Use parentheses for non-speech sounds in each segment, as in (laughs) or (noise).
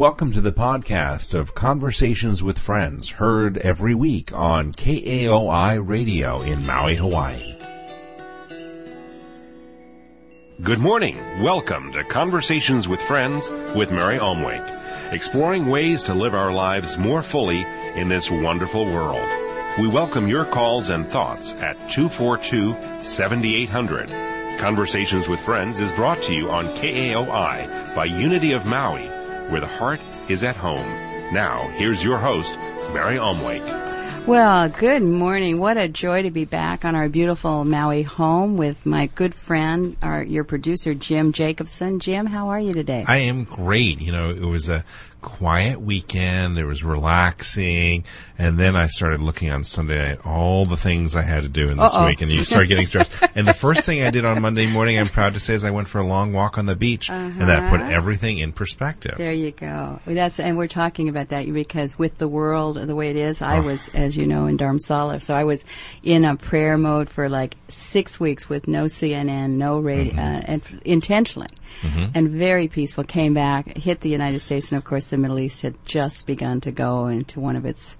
Welcome to the podcast of Conversations with Friends, heard every week on KAOI Radio in Maui, Hawaii. Good morning. Welcome to Conversations with Friends with Mary Omwake, exploring ways to live our lives more fully in this wonderful world. We welcome your calls and thoughts at 242 7800. Conversations with Friends is brought to you on KAOI by Unity of Maui where the heart is at home. Now, here's your host, Mary Omwake. Well, good morning. What a joy to be back on our beautiful Maui home with my good friend, our your producer Jim Jacobson. Jim, how are you today? I am great. You know, it was a quiet weekend. It was relaxing. And then I started looking on Sunday night all the things I had to do in this Uh-oh. week, and you start getting stressed. (laughs) and the first thing I did on Monday morning, I'm proud to say, is I went for a long walk on the beach, and that put Uh-huh. everything in perspective. There you go. That's and we're talking about that because with the world the way it is, I Oh. was, as you know, in Dharamsala, so I was in a prayer mode for like six weeks with no CNN, no radio, Mm-hmm. uh, and f- intentionally, and very peaceful. Came back, hit the United States, and of course the Middle East had just begun to go into one of its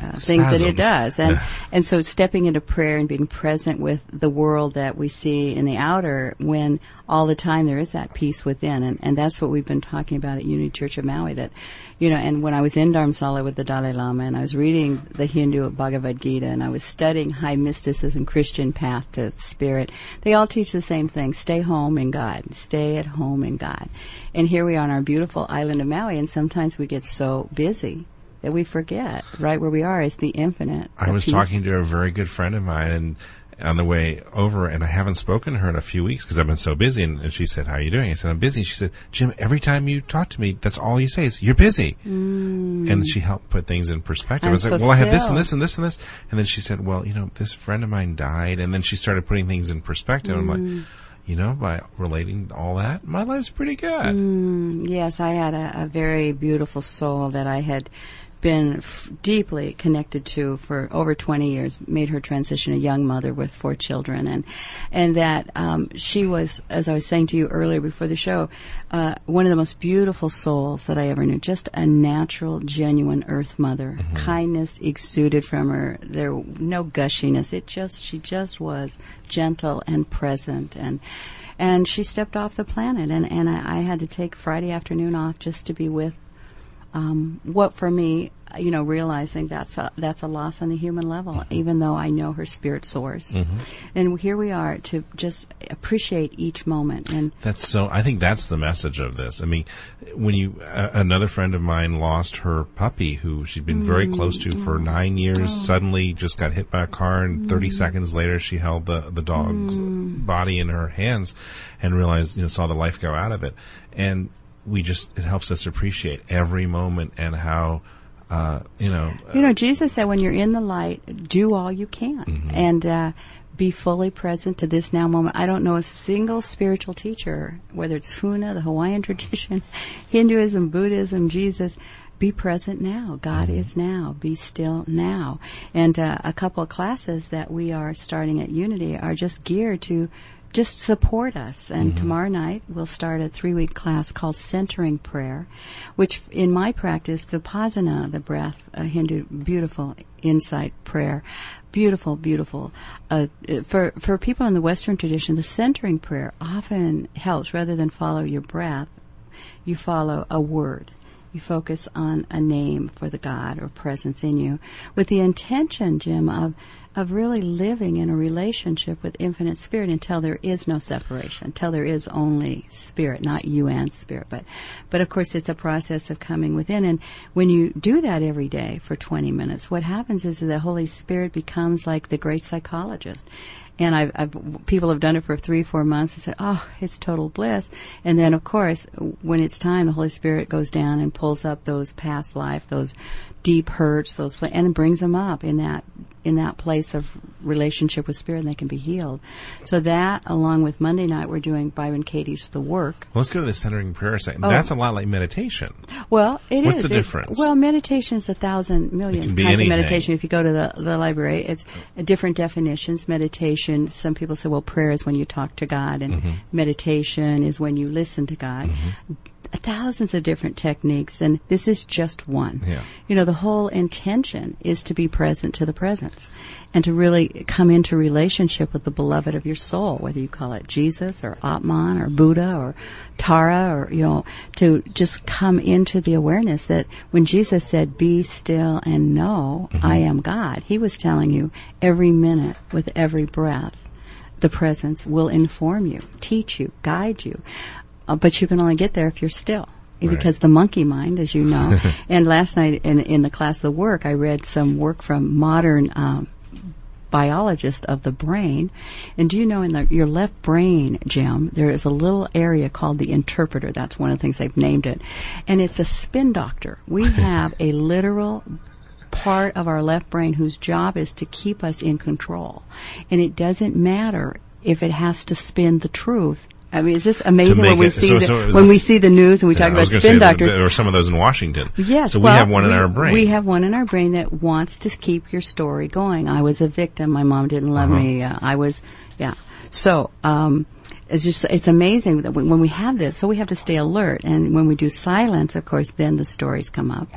uh, things that it does, and Yeah. and so stepping into prayer and being present with the world that we see in the outer, when all the time there is that peace within, and and that's what we've been talking about at Unity Church of Maui. That, you know, and when I was in Dharamsala with the Dalai Lama, and I was reading the Hindu Bhagavad Gita, and I was studying high mysticism, Christian path to spirit, they all teach the same thing: stay home in God, stay at home in God. And here we are on our beautiful island of Maui, and sometimes we get so busy that we forget right where we are is the infinite. I was peace. talking to a very good friend of mine and on the way over and I haven't spoken to her in a few weeks because I've been so busy and, and she said, how are you doing? I said, I'm busy. She said, Jim, every time you talk to me, that's all you say is you're busy. Mm. And she helped put things in perspective. I I'm was like, well, I have this and this and this and this. And then she said, well, you know, this friend of mine died. And then she started putting things in perspective. I'm like, mm. you know, by relating all that, my life's pretty good. Mm. Yes, I had a, a very beautiful soul that I had been f- deeply connected to for over 20 years. Made her transition, a young mother with four children, and and that um, she was, as I was saying to you earlier before the show, uh, one of the most beautiful souls that I ever knew. Just a natural, genuine Earth Mother. Kindness exuded from her. There no gushiness. It just she just was gentle and present and. And she stepped off the planet, and, and I, I had to take Friday afternoon off just to be with um, what for me, you know, realizing that's a that's a loss on the human level, mm-hmm. even though I know her spirit source. Mm-hmm. And here we are to just appreciate each moment. And That's so. I think that's the message of this. I mean, when you uh, another friend of mine lost her puppy, who she'd been very mm-hmm. close to for nine years, oh. suddenly just got hit by a car, and 30 seconds later, she held the the dog's mm. body in her hands, and realized, you know, saw the life go out of it, and we just it helps us appreciate every moment and how. Uh, you know, you know, Jesus said, when you're in the light, do all you can, and. Uh, be fully present to this now moment. I don't know a single spiritual teacher, whether it's Huna, the Hawaiian (laughs) tradition, Hinduism, Buddhism, Jesus, be present now. God is now. Be still now. And uh, a couple of classes that we are starting at Unity are just geared to just support us. And tomorrow night we'll start a three-week class called Centering Prayer, which in my practice, Vipassana, the breath, a Hindu beautiful insight prayer, beautiful, beautiful. Uh, for for people in the Western tradition, the centering prayer often helps rather than follow your breath. You follow a word. You focus on a name for the God or presence in you with the intention, Jim, of of really living in a relationship with infinite spirit until there is no separation, until there is only spirit, not you and spirit. But but of course it's a process of coming within and when you do that every day for 20 minutes, what happens is that the Holy Spirit becomes like the great psychologist. And I've, I've people have done it for three, four months and said, "Oh, it's total bliss." And then, of course, when it's time, the Holy Spirit goes down and pulls up those past life, those deep hurts, those pla- and brings them up in that in that place of relationship with spirit, and they can be healed. So that, along with Monday night, we're doing Byron Katie's The Work. Well, let's go to the centering prayer second. Oh. That's a lot like meditation. Well, it is. What's the It- difference? well, meditation is a thousand million kinds be of anything. meditation. If you go to the, the library, it's different definitions. Meditation, some people say, well, prayer is when you talk to God, and Mm-hmm. meditation is when you listen to God. Thousands of different techniques, and this is just one. Yeah. You know, the whole intention is to be present to the presence and to really come into relationship with the beloved of your soul, whether you call it Jesus or Atman or Buddha or Tara or, you know, to just come into the awareness that when Jesus said, be still and know mm-hmm. I am God, he was telling you every minute with every breath, the presence will inform you, teach you, guide you. Uh, but you can only get there if you're still. Because the monkey mind, as you know, (laughs) and last night in in the class of the work, I read some work from modern um, biologist of the brain. And do you know in the, your left brain, Jim, there is a little area called the interpreter. That's one of the things they've named it. And it's a spin doctor. We (laughs) have a literal part of our left brain whose job is to keep us in control. And it doesn't matter if it has to spin the truth. I mean, is this amazing when we it- see so- the, so when we see the news and we talk about spin doctors? There are some of those in Washington. Yes. So we well, have one in we- our brain. We have one in our brain that wants to keep your story going. I was a victim. My mom didn't love Uh-huh. me. Uh, I was, yeah. So, um, it's just, it's amazing that when when we have this, so we have to stay alert. And when we do silence, of course, then the stories come up.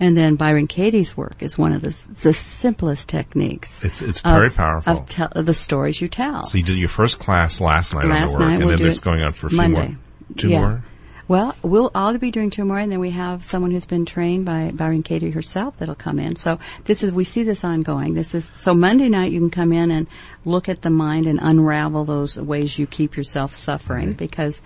And then Byron Katie's work is one of the, the simplest techniques. It's- it's of- very powerful. Of tell, of the stories you tell. So you did your first class last night on Last the work, night and we'll then it's going on for a few Monday. more. Two Yeah. more? Well, we'll all be doing two more, and then we have someone who's been trained by Byron Katie herself that'll come in. So this is we see this ongoing. This is so Monday night you can come in and look at the mind and unravel those ways you keep yourself suffering because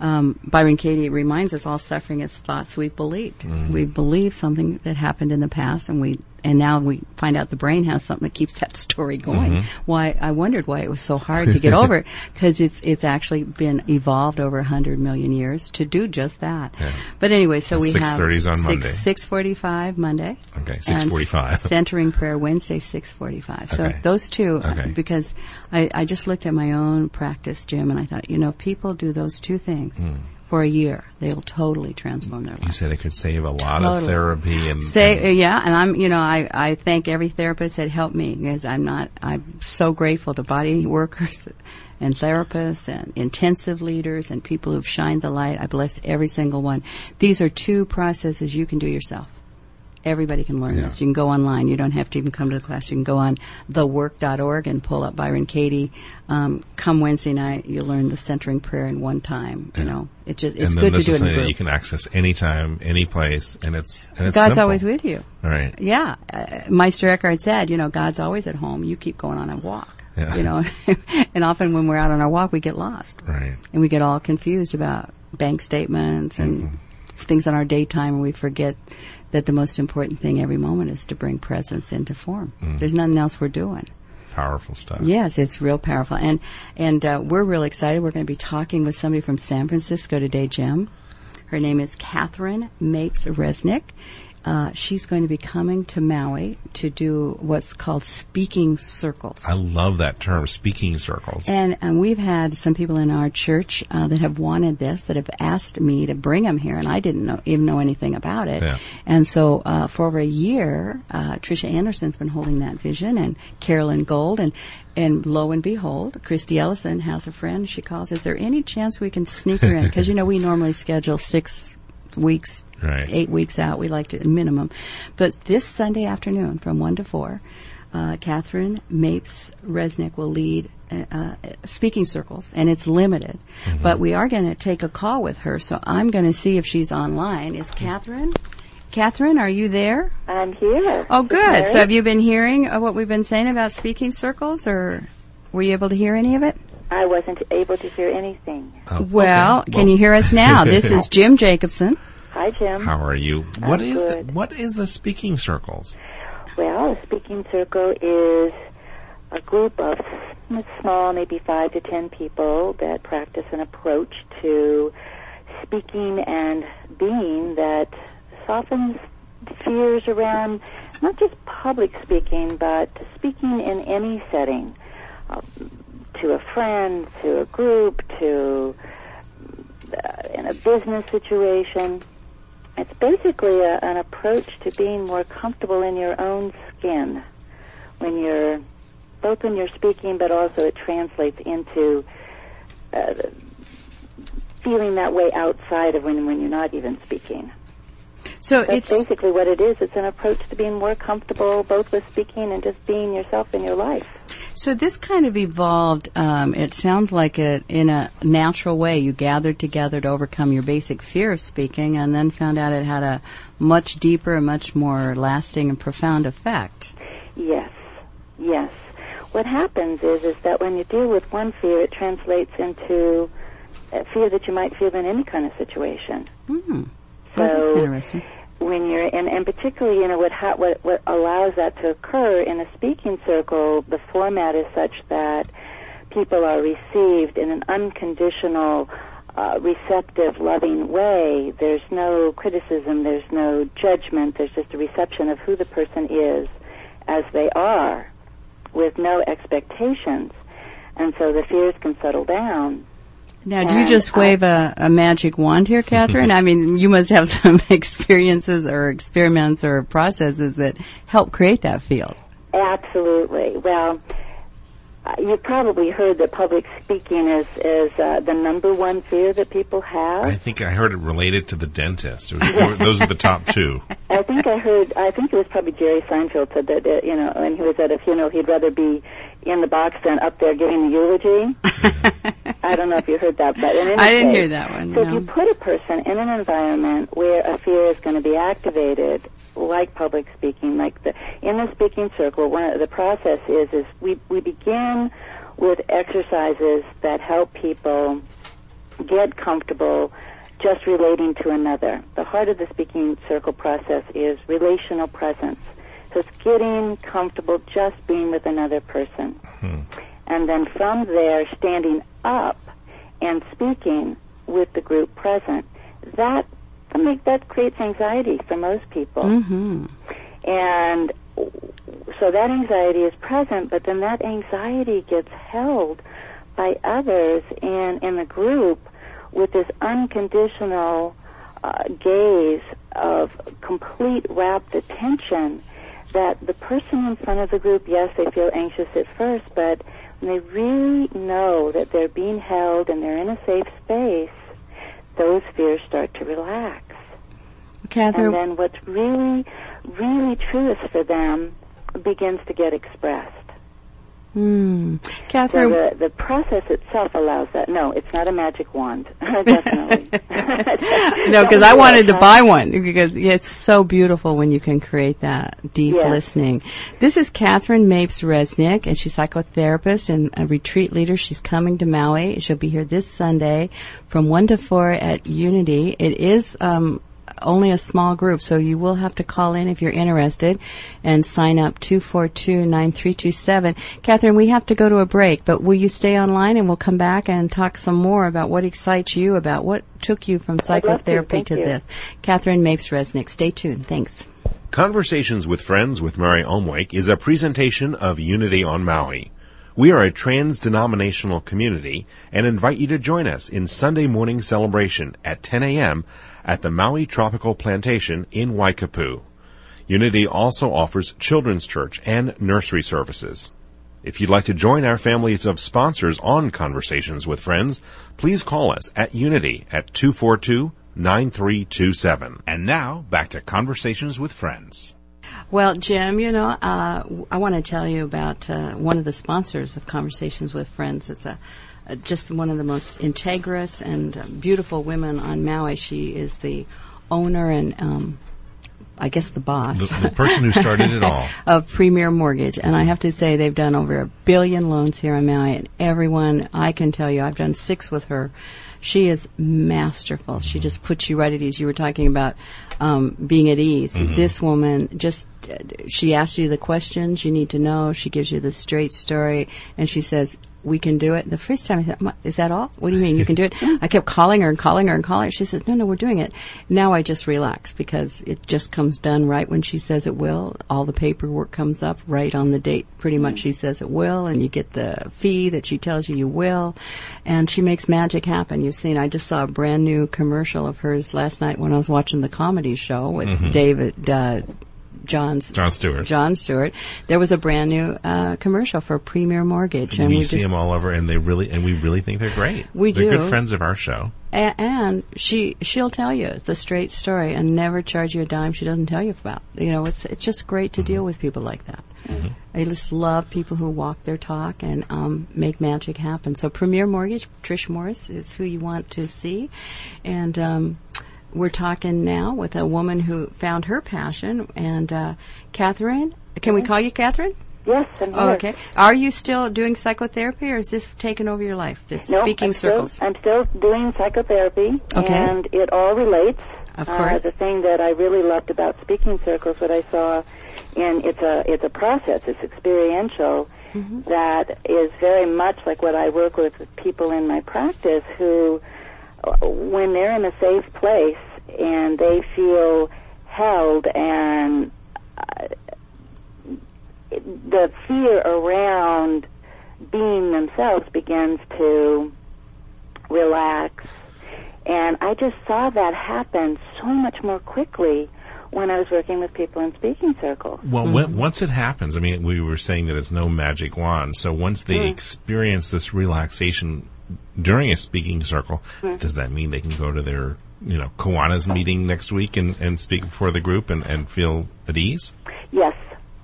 um, Byron Katie reminds us all suffering is thoughts we believed. We believe something that happened in the past, and we and now we find out the brain has something that keeps that (laughs) story going. Mm-hmm. Why I wondered why it was so hard to get over it (laughs) because it's it's actually been evolved over a hundred million years to do just that. Yeah. But anyway, so we have 6:30 's on Monday. Six forty five Monday. Okay, 6:45. (laughs) Centering prayer Wednesday six forty five. So Okay. those two Okay. because I, I just looked at my own practice, Jim, and I thought you know people do those two things. Hmm. For a year, they'll totally transform their life. You said it could save a lot of therapy and Say and- yeah, and I'm you know I I thank every therapist that helped me because I'm not I'm so grateful to body workers (laughs) and therapists and intensive leaders and people who've shined the light. I bless every single one. These are two processes you can do yourself. Everybody can learn Yeah. this. You can go online. You don't have to even come to the class. You can go on thework.org and pull up Byron Katie. Um, come Wednesday night, you'll learn the centering prayer in one time. You know, it just it's good to do it in a group. you can access anytime, any place, and it's and it's God's simple. always with you. All right. Yeah, uh, Meister Eckhart said, you know, God's always at home. You keep going on a walk. Yeah. You know, (laughs) and often when we're out on our walk, we get lost Right. and we get all confused about bank statements and Mm-hmm. things on our daytime, and we forget that the most important thing every moment is to bring presence into form. Mm. There's nothing else we're doing. Powerful stuff. Yes, it's real powerful, and and uh, we're real excited. We're going to be talking with somebody from San Francisco today, Jim. Her name is Catherine Mapes Resnick. Uh, she's going to be coming to Maui to do what's called speaking circles. I love that term, speaking circles. And, and we've had some people in our church uh, that have wanted this, that have asked me to bring them here, and I didn't know, even know anything about it. Yeah. And so uh, for over a year, uh, Tricia Anderson's been holding that vision, and Carolyn Gold, and and lo and behold, Christy Ellison has a friend. She calls. Is there any chance we can sneak her in? (laughs) Because you know we normally schedule six weeks, Right. eight weeks out. We like to minimum, but this Sunday afternoon from one to four, uh, Catherine Mapes Resnick will lead uh, uh, speaking circles, and it's limited. But we are going to take a call with her, so I'm going to see if she's online. Is Catherine? Catherine, are you there? I'm here. Oh, good. Mary. So have you been hearing uh, what we've been saying about speaking circles, or were you able to hear any of it? I wasn't able to hear anything. Oh, Well, okay. can you hear us now? (laughs) This is Jim Jacobson. Hi, Jim. How are you? What I'm is the good. what is the speaking circles? Well, a speaking circle is a group of small, maybe five to ten people that practice an approach to speaking and being that softens fears around not just public speaking, but speaking in any setting. Uh, to a friend, to a group, to uh, in a business situation. It's basically a, an approach to being more comfortable in your own skin when you're both when you're speaking, but also it translates into uh, feeling that way outside of when when you're not even speaking. So That's it's basically what it is. It's an approach to being more comfortable both with speaking and just being yourself in your life. So this kind of evolved. Um, it sounds like it in a natural way. You gathered together to overcome your basic fear of speaking, and then found out it had a much deeper, much more lasting and profound effect. Yes, yes. What happens is is that when you deal with one fear, it translates into a fear that you might feel in any kind of situation. Hmm. Well, that's interesting. When you're and, and particularly you know what, ha- what what allows that to occur in a speaking circle the format is such that people are received in an unconditional uh, receptive loving way. There's no criticism there's no judgment there's just a reception of who the person is as they are with no expectations. And so the fears can settle down Now, do you just wave a, a magic wand here, Catherine? (laughs) I mean, you must have some (laughs) experiences or experiments or processes that help create that field. Absolutely. Well, you've probably heard that public speaking is is uh, the number one fear that people have. I think I heard it related to the dentist. It was, those are the top two. (laughs) I think I heard. I think it was probably Jerry Seinfeld said that. Uh, you know, when he was at a funeral, he'd rather be in the box than up there giving the eulogy. (laughs) I don't know if you heard that, but in any I didn't case, hear that one, So if you put a person in an environment where a fear is going to be activated, like public speaking, like the in the speaking circle, one of the process is is we we begin with exercises that help people get comfortable just relating to another. The heart of the speaking circle process is relational presence. So it's getting comfortable just being with another person. Hmm. And then from there, standing up and speaking with the group present. That that, mean, that creates anxiety for most people. Mm-hmm. And so that anxiety is present, but then that anxiety gets held by others in, in the group with this unconditional uh, gaze of complete rapt attention that the person in front of the group, yes, they feel anxious at first, but when they really know that they're being held and they're in a safe space, those fears start to relax. And then what's really, really truest for them begins to get expressed. Hmm. So Catherine, the, the process itself allows that. No, it's not a magic wand. (laughs) Definitely. (laughs) no, because I wanted to buy one because it's so beautiful when you can create that deep Yes. listening. This is Catherine Mapes Resnick, and she's psychotherapist and a retreat leader. She's coming to Maui. She'll be here this Sunday from one to four at Unity. It is. Um, only a small group, so you will have to call in if you're interested and sign up 242-9327. Catherine, we have to go to a break, but will you stay online and we'll come back and talk some more about what excites you about what took you from love to. psychotherapy to this. Catherine Mapes Resnick. Stay tuned. Thanks. Conversations with Friends with Mary Omwake is a presentation of Unity on Maui. We are a trans-denominational community and invite you to join us in Sunday morning celebration at 10 a.m. at the Maui Tropical Plantation in Waikapu. Unity also offers children's church and nursery services. If you'd like to join our families of sponsors on Conversations with Friends, please call us at Unity at 242-9327. And now, back to Conversations with Friends. Well, Jim, you know, uh, I want to tell you about uh, one of the sponsors of Conversations with Friends. It's a, a just one of the most integrous and uh, beautiful women on Maui. She is the owner and, um, I guess, the boss. The, the person who started it all. (laughs) of Premier Mortgage, and I have to say they've done over a billion loans here on Maui, and everyone I can tell you, I've done six with her. She is masterful. She just puts you right at ease. You were talking about um, being at ease. This woman just she asks you the questions you need to know. She gives you the straight story, and she says. We can do it. The first time I thought, is that all? What do you mean you can do it? I kept calling her and calling her and calling her. She says, no, no, we're doing it. Now I just relax because it just comes done right when she says it will. All the paperwork comes up right on the date pretty much she says it will and you get the fee that she tells you you will and she makes magic happen. You've seen, I just saw a brand new commercial of hers last night when I was watching the comedy show with David, uh, John's Jon Stewart. Jon Stewart. There was a brand new uh, commercial for Premier Mortgage, And we you see just them all over, and they really, and we really think they're great. We they're do. good friends of our show. A- and she she'll tell you the straight story and never charge you a dime she doesn't tell you about. You know, it's it's just great to deal with people like that. I just love people who walk their talk and um, make magic happen. So Premier Mortgage, Trish Morris is who you want to see, and. Um, we're talking now with a woman who found her passion, and uh, Catherine. Can we call you Catherine? Yes, I'm. Oh, okay. Are you still doing psychotherapy, or is this taken over your life? This No, speaking I'm circles. Still, I'm still doing psychotherapy, Okay. and it all relates. Of Uh, course. the thing that I really loved about speaking circles, what I saw, and it's a it's a process, it's experiential, Mm-hmm. that is very much like what I work with with people in my practice who, uh, when they're in a safe place and they feel held and uh, the fear around being themselves begins to relax. And I just saw that happen so much more quickly when I was working with people in speaking circles. Well, when, once it happens, I mean, we were saying that it's no magic wand. So once they experience this relaxation during a speaking circle, hmm. does that mean they can go to their, you know, Kiwanis meeting next week and, and speak before the group and, and feel at ease? Yes.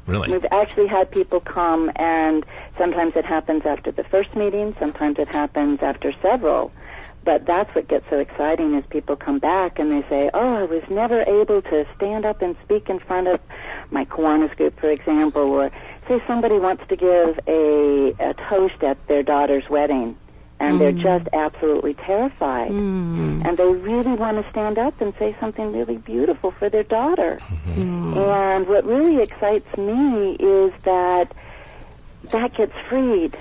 Really? We've actually had people come, and sometimes it happens after the first meeting, sometimes it happens after several. But that's what gets so exciting is people come back and they say, "Oh, I was never able to stand up and speak in front of my Kiwanis group, for example, or say somebody wants to give a, a toast at their daughter's wedding." And they're mm. just absolutely terrified. Mm. Mm. And they really want to stand up and say something really beautiful for their daughter. Mm-hmm. And what really excites me is that that gets freed.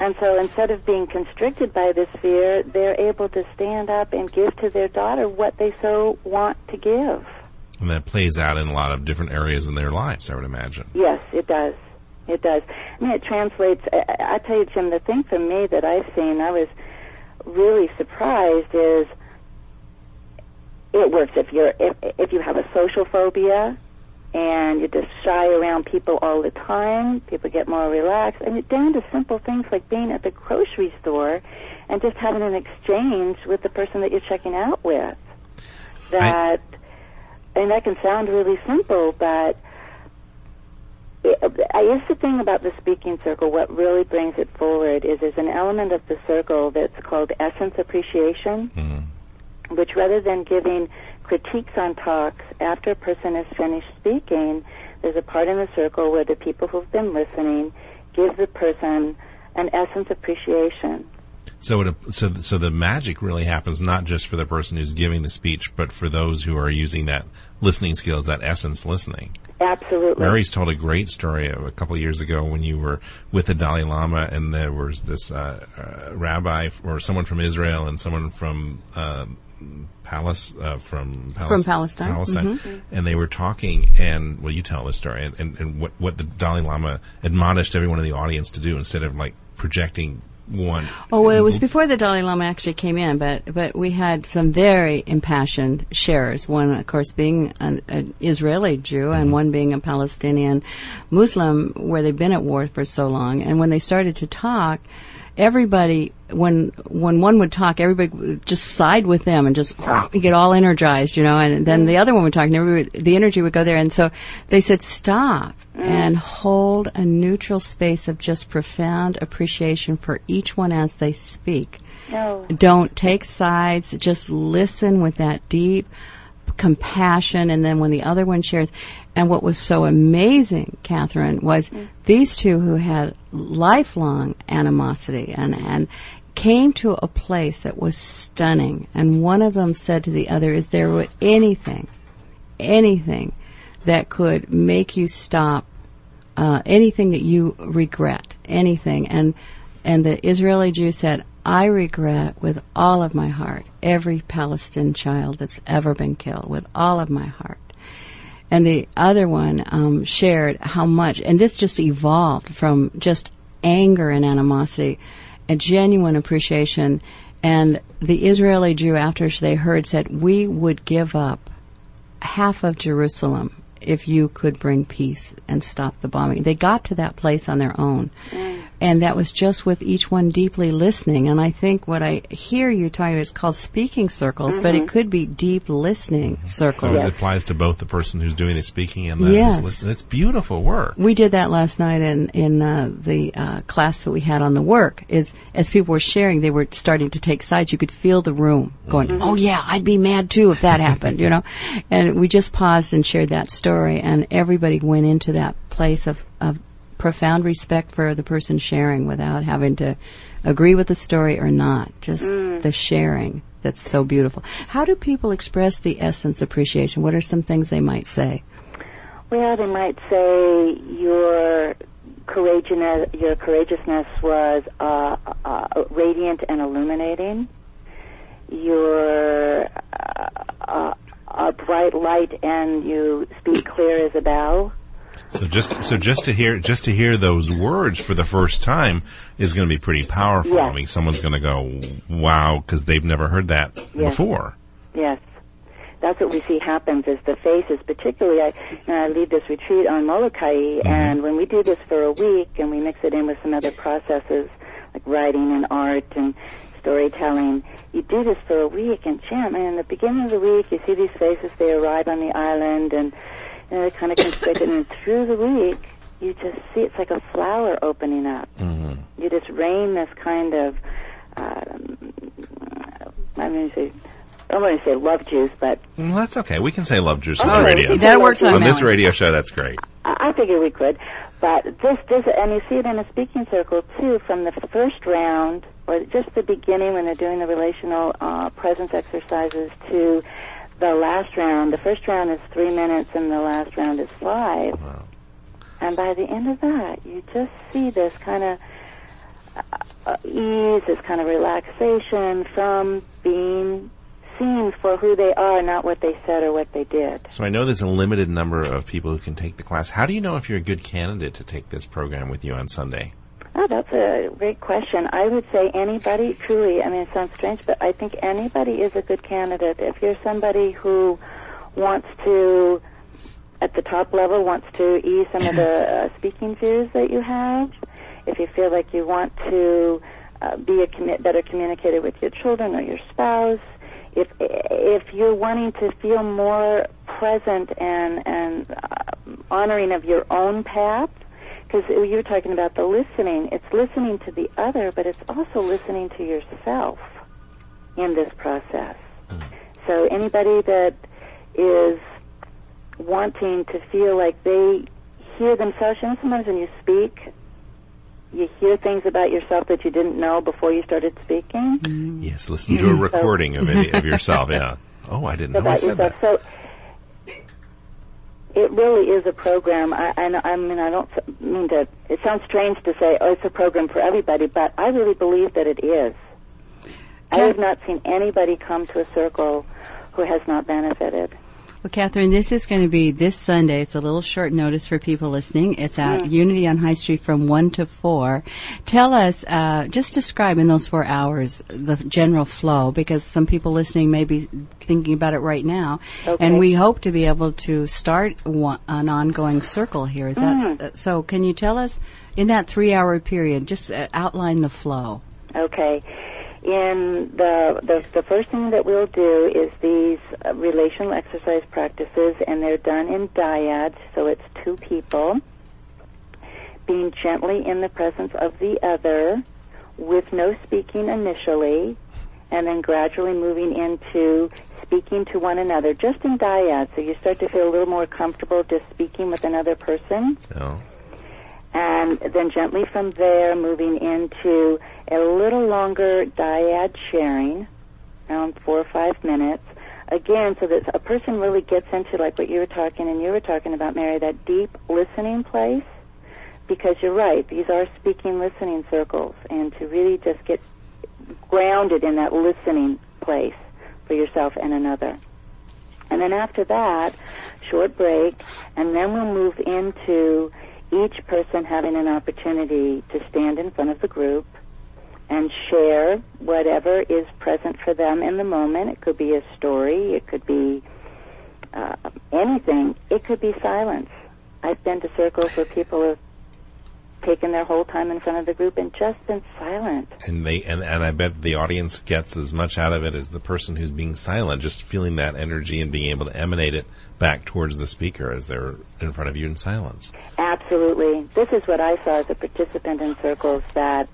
And so instead of being constricted by this fear, they're able to stand up and give to their daughter what they so want to give. And that plays out in a lot of different areas in their lives, I would imagine. Yes, it does. It does. I mean, it translates. I, I tell you, Jim, the thing for me that I've seen, I was really surprised is it works if you're if if you have a social phobia and you're just shy around people all the time, people get more relaxed. and mean, down to simple things like being at the grocery store and just having an exchange with the person that you're checking out with. That, and that can sound really simple, but it, I guess the thing about the speaking circle, what really brings it forward is there's an element of the circle that's called essence appreciation, mm-hmm. which rather than giving critiques on talks after a person has finished speaking, there's a part in the circle where the people who've been listening give the person an essence appreciation. So it, so so the magic really happens not just for the person who's giving the speech, but for those who are using that listening skills, that essence listening. Absolutely. Mary's told a great story a couple of years ago when you were with the Dalai Lama, and there was this uh, uh, rabbi or someone from Israel and someone from uh, Palace uh, from Palis- From Palestine. Palestine, and they were talking. And well, you tell the story, and, and, and what what the Dalai Lama admonished everyone in the audience to do instead of like projecting one. Oh, well, it was before the Dalai Lama actually came in, but but we had some very impassioned sharers. One, of course, being an, an Israeli Jew, and mm-hmm. one being a Palestinian Muslim, where they've been at war for so long. And when they started to talk, everybody, when when one would talk, everybody would just side with them and just (laughs) get all energized, you know. And then the other one would talk, and everybody, the energy would go there. And so they said, "Stop and hold a neutral space of just profound appreciation for each one as they speak. No. Don't take sides. Just listen with that deep compassion. And then when the other one shares, and what was so amazing, Catherine, was these two who had lifelong animosity and, and came to a place that was stunning. And one of them said to the other, is there anything, anything that could make you stop uh, anything that you regret, anything. And and the Israeli Jew said, I regret with all of my heart every Palestinian child that's ever been killed, with all of my heart. And the other one um, shared how much, and this just evolved from just anger and animosity, a genuine appreciation. And the Israeli Jew, after they heard, said, We would give up half of Jerusalem if you could bring peace and stop the bombing. They got to that place on their own. And that was just with each one deeply listening. And I think what I hear you talking is called speaking circles, but it could be deep listening circles. So it applies to both the person who's doing the speaking and the Yes. who's listening. It's beautiful work. We did that last night in in uh, the uh, class that we had on the work. Is as people were sharing, they were starting to take sides. You could feel the room going, "Oh yeah, I'd be mad too if that happened," you know. And we just paused and shared that story, and everybody went into that place of of profound respect for the person sharing without having to agree with the story or not. Just the sharing. That's so beautiful. How do people express the essence appreciation? What are some things they might say? Well, they might say your courageousness, your courageousness was uh, uh, radiant and illuminating. You're uh, uh, a bright light, and you speak clear as a bell. So just so just to hear just to hear those words for the first time is going to be pretty powerful. Yeah. I mean, someone's going to go, "Wow," because they've never heard that Yes. before. Yes. That's what we see happens is the faces, particularly I, I lead this retreat on Molokai, mm-hmm. and when we do this for a week and we mix it in with some other processes like writing and art and storytelling, you do this for a week and Jim, and in the beginning of the week you see these faces, they arrive on the island and know, they're kind of constricted and (laughs) through the week you just see it's like a flower opening up. You just rain this kind of um, I'm going to say I don't want to say love juice, but Well, that's okay. We can say love juice on Oh, the radio. That works on on this radio show. That's great. I I figure we could. But this, this, and you see it in a speaking circle too, from the first round, or just the beginning when they're doing the relational uh, presence exercises, to the last round. The first round is three minutes, and the last round is five. And by the end of that, you just see this kind of uh, ease, this kind of relaxation from being seen for who they are, not what they said or what they did. So I know there's a limited number of people who can take the class. How do you know if you're a good candidate to take this program with you on Sunday? Oh, that's a great question. I would say anybody, truly, I mean, it sounds strange, but I think anybody is a good candidate. If you're somebody who wants to, at the top level, wants to ease some of the (laughs) uh, speaking fears that you have, if you feel like you want to uh, be a commi- better communicator with your children or your spouse, if if you're wanting to feel more present and and uh, honoring of your own path, because you were talking about the listening, it's listening to the other, but it's also listening to yourself in this process. So anybody that is wanting to feel like they hear themselves, you know, sometimes when you speak, you hear things about yourself that you didn't know before you started speaking. Yes, listen to a recording of it of (laughs) yourself. Yeah. Oh, I didn't know I said yourself. that. So it really is a program. I, I, I mean, I don't mean to. It sounds strange to say, "Oh, it's a program for everybody," but I really believe that it is. I have not seen anybody come to a circle who has not benefited. Well, Catherine, this is going to be this Sunday. It's a little short notice for people listening. It's at Unity on High Street from 1 to 4. Tell us, uh, just describe in those four hours the general flow, because some people listening may be thinking about it right now. Okay. And we hope to be able to start one, an ongoing circle here. Is that s- so? Can you tell us, in that three hour period, just uh, outline the flow? Okay. In the, the the first thing that we'll do is these uh, relational exercise practices, and they're done in dyads, so it's two people being gently in the presence of the other, with no speaking initially, and then gradually moving into speaking to one another, just in dyads. So you start to feel a little more comfortable just speaking with another person No. And then gently from there moving into a little longer dyad sharing, around four or five minutes. Again, so that a person really gets into like what you were talking and you were talking about, Mary, that deep listening place. Because you're right, these are speaking listening circles, and to really just get grounded in that listening place for yourself and another. And then after that, short break, and then we'll move into each person having an opportunity to stand in front of the group and share whatever is present for them in the moment. It could be a story, it could be uh, anything, it could be silence. I've been to circles where people have taken their whole time in front of the group and just been silent. And they and, and I bet the audience gets as much out of it as the person who's being silent, just feeling that energy and being able to emanate it back towards the speaker as they're in front of you in silence. Absolutely. This is what I saw as a participant in circles that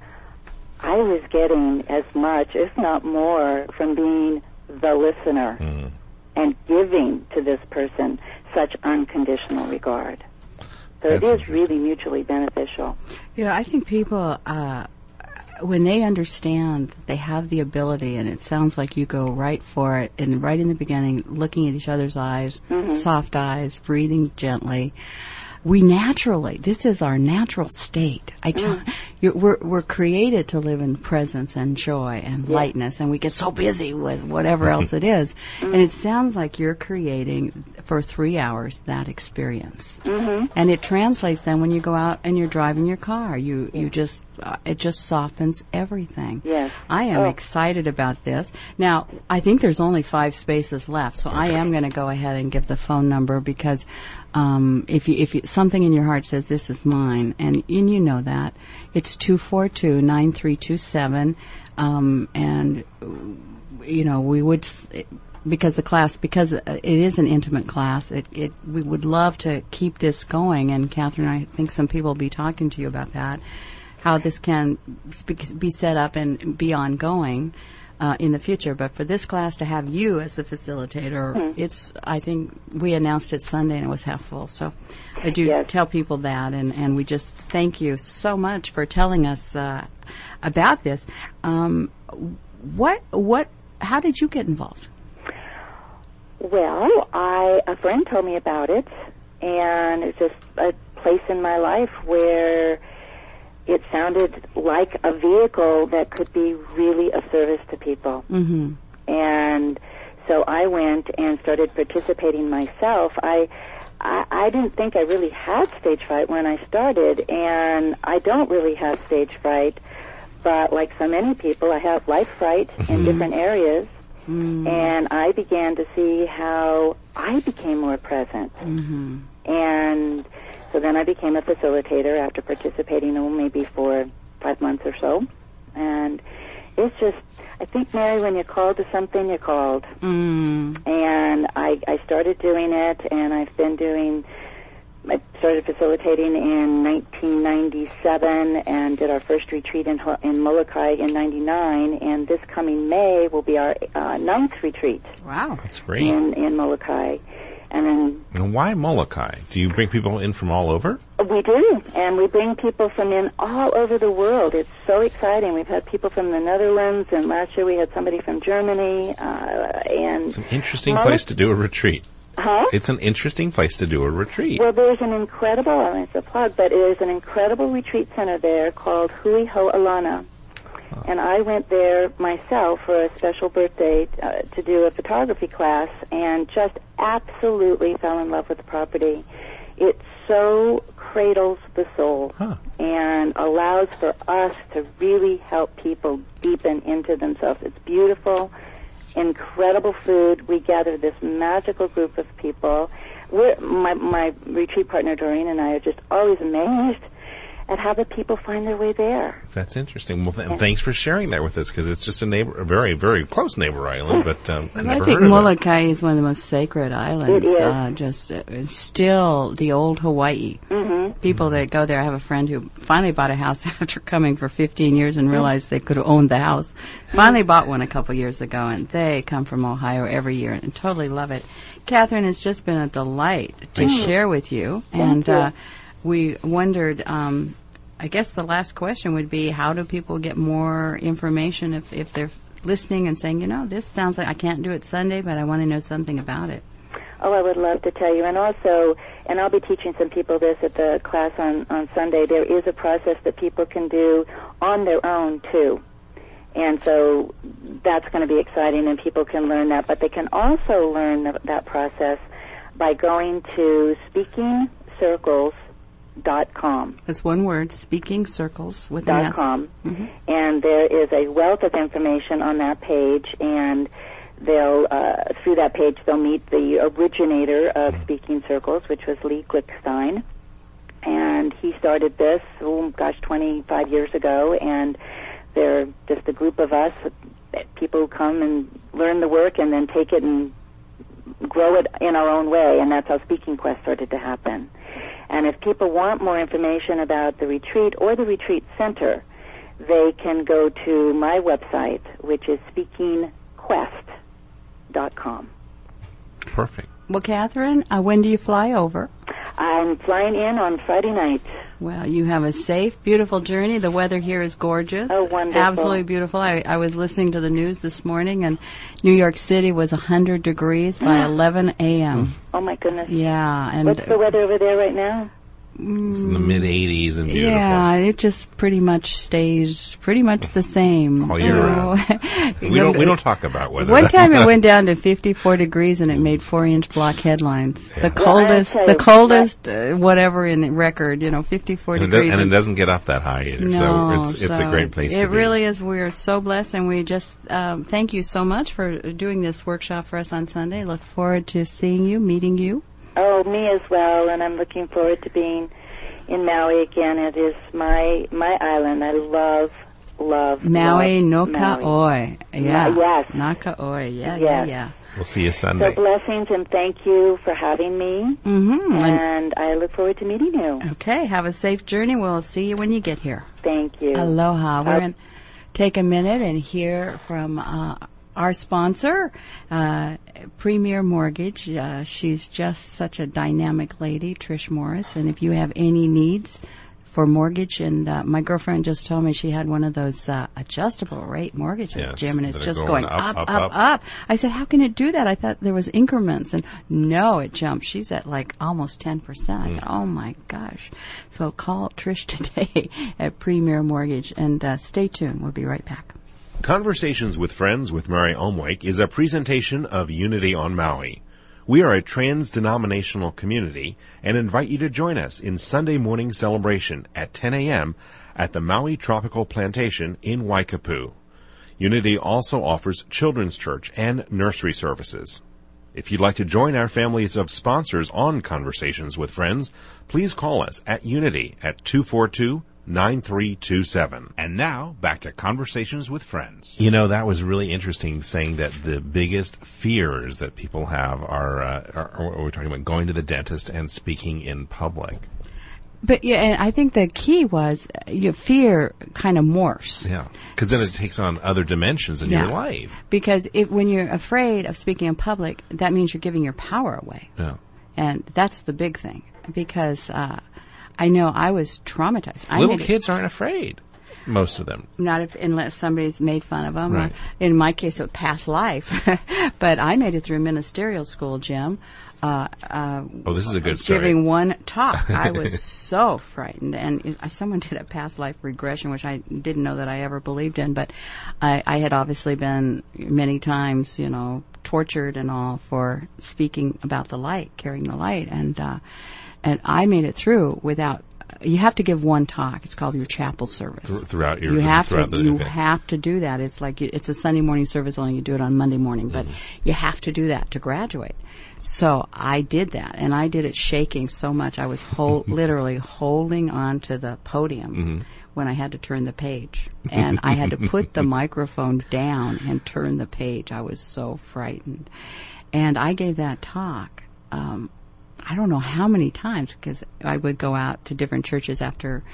I was getting as much, if not more, from being the listener Mm. and giving to this person such unconditional regard. So it That's is really mutually beneficial. Yeah, I think people, uh, when they understand that they have the ability, and it sounds like you go right for it, and right in the beginning, looking at each other's eyes, soft eyes, breathing gently. We naturally, this is our natural state. I mm. tell you, we're we're created to live in presence and joy and lightness, and we get so busy with whatever (laughs) else it is. Mm. And it sounds like you're creating for three hours that experience, mm-hmm. and it translates then when you go out and you're driving your car. You you just uh, it just softens everything. Yes. I am Oh. excited about this. Now, I think there's only five spaces left, so I am going to go ahead and give the phone number because um, if you, if you, something in your heart says this is mine, and, and you know that, it's 242-9327, um, and you know we would because the class because it is an intimate class it, it we would love to keep this going and Catherine I think some people will be talking to you about that how this can be set up and be ongoing uh, in the future. But for this class to have you as the facilitator it's I think we announced it Sunday and it was half full. So I do Yes. tell people that and, and we just thank you so much for telling us uh, about this. Um, what what how did you get involved? Well, I a friend told me about it, and it's just a place in my life where it sounded like a vehicle that could be really of service to people. mm-hmm. And so I went and started participating myself. I, I I didn't think I really had stage fright when I started, and I don't really have stage fright. But like so many people, I have life fright in mm-hmm. different areas, mm-hmm. and I began to see how I became more present. Mm-hmm. And so then I became a facilitator after participating oh, maybe for five months or so. And it's just, I think, Mary, when you're called to something, you're called. mm. And I, I started doing it, and I've been doing, I started facilitating in 1997 and did our first retreat in, Ho- in Molokai in 99. And this coming May will be our uh, ninth retreat wow That's great. in, in Molokai. And then And why Molokai? Do you bring people in from all over? We do, and we bring people from in all over the world. It's so exciting. We've had people from the Netherlands, and last year we had somebody from Germany, uh, and It's an interesting place to do a retreat. huh? It's an interesting place to do a retreat. Well, there's an incredible, I mean, it's a plug, but there's an incredible retreat center there called Hui Ho'olana. And I went there myself for a special birthday uh, to do a photography class and just absolutely fell in love with the property. It so cradles the soul Huh. and allows for us to really help people deepen into themselves. It's beautiful, incredible food. We gather this magical group of people. We're, my, my retreat partner Doreen and I are just always amazed at how the people find their way there. That's interesting. Well, th- thanks for sharing that with us because it's just a neighbor, a very, very close neighbor island. But um, I I think heard of. Molokai is one of the most sacred islands. It is. Uh, just uh, it's still the old Hawaii. Mm-hmm. People that go there. I have a friend who finally bought a house (laughs) after coming for 15 years and realized they could own the house. Finally bought one a couple years ago, and they come from Ohio every year and totally love it. Catherine, it's just been a delight to share with you, and you. Uh, we wondered. Um, I guess the last question would be, how do people get more information if, if they're listening and saying, you know, this sounds like I can't do it Sunday, but I want to know something about it. Oh, I would love to tell you. And also, and I'll be teaching some people this at the class on, on Sunday, there is a process that people can do on their own, too. And so that's going to be exciting, and people can learn that. But they can also learn th- that process by going to speakingcircles.com. That's one word, speaking circles with an dot S. com, and there is a wealth of information on that page. And they'll uh, through that page they'll meet the originator of Speaking Circles, which was Lee Glickstein, and and he started this, oh gosh, 25 years ago, and they're just a group of us, people who come and learn the work and then take it and grow it in our own way, and that's how Speaking Quest started to happen. And if people want more information about the retreat or the retreat center, they can go to my website, which is speakingquest.com. Perfect. Well, Catherine, uh, when do you fly over? I'm flying in on Friday night. Well, you have a safe, beautiful journey. The weather here is gorgeous. Oh, wonderful. Absolutely beautiful. I, I was listening to the news this morning, and New York City was 100 degrees by (gasps) 11 a.m. Oh my goodness. Yeah, and What's the weather over there right now? It's in the mid 80s and beautiful. yeah, it just pretty much stays pretty much the same. All year round. (laughs) We don't we don't talk about weather. One time it (laughs) went down to 54 degrees and it made four-inch block headlines. The Yeah. Well, coldest, I'll the coldest, uh, whatever in record. You know, 54 and, it degrees. does, and it doesn't get up that high either. No, so it's it's a great place It to be. It really is. We are so blessed, and we just um, thank you so much for doing this workshop for us on Sunday. Look forward to seeing you, meeting you. Oh, me as well, and I'm looking forward to being in Maui again. It is my my island. I love love Maui love Noka Maui. Oi. Yeah. yes. No Ka Oi. Yeah, yeah, Yes. yeah. We'll see you Sunday. So blessings and thank you for having me, Mm-hmm. and I look forward to meeting you. Okay, have a safe journey. We'll see you when you get here. Thank you. Aloha. We're Uh, going to take a minute and hear from uh, our sponsor, uh, Premier Mortgage. Uh, she's just such a dynamic lady, Trish Morris. And if you have any needs for mortgage, and uh, my girlfriend just told me she had one of those uh, adjustable rate mortgages, Yes, Jim, and it's just going going up, up, up, up, up. I said, how can it do that? I thought there was increments, and no, it jumped. She's at like almost ten percent. I thought, oh my gosh! So call Trish (laughs) today at Premier Mortgage, and uh, stay tuned. We'll be right back. Conversations with Friends with Mary Omwake is a presentation of Unity on Maui. We are a trans-denominational community and invite you to join us in Sunday morning celebration at 10 a.m. at the Maui Tropical Plantation in Waikapu. Unity also offers children's church and nursery services. If you'd like to join our families of sponsors on Conversations with Friends, please call us at Unity at 242 9327. And now, back to Conversations with Friends. You know, that was really interesting saying that the biggest fears that people have are, uh, are, are we're talking about going to the dentist and speaking in public. But yeah, and I think the key was uh, your fear kind of morphs. Yeah. Because then it takes on other dimensions in your life. Because it, when you're afraid of speaking in public, that means you're giving your power away. Yeah. And that's the big thing. Because uh, I know I was traumatized. I Little made it- kids aren't afraid. Most of them. not if unless somebody's made fun of them. Right. in my case, it was past life. (laughs) but I made it through ministerial school, Jim. Uh, uh, Oh, this is a good story. giving one talk. (laughs) I was so frightened, and it, I, someone (laughs) did a past life regression, which I didn't know that I ever believed in. But I, I had obviously been many times, you know, tortured and all for speaking about the light, carrying the light, and uh, and I made it through without. You have to give one talk. It's called your chapel service. Thr- throughout your- you have to throughout the you event. have to do that. It's like you- it's a Sunday morning service, only you do it on Monday morning, but Mm-hmm. you have to do that to graduate. So I did that, and I did it shaking so much I was hol- (laughs) literally holding on to the podium Mm-hmm. when I had to turn the page, and I had to put the (laughs) microphone down and turn the page. I was so frightened, and I gave that talk. Um, I don't know how many times because I would go out to different churches after,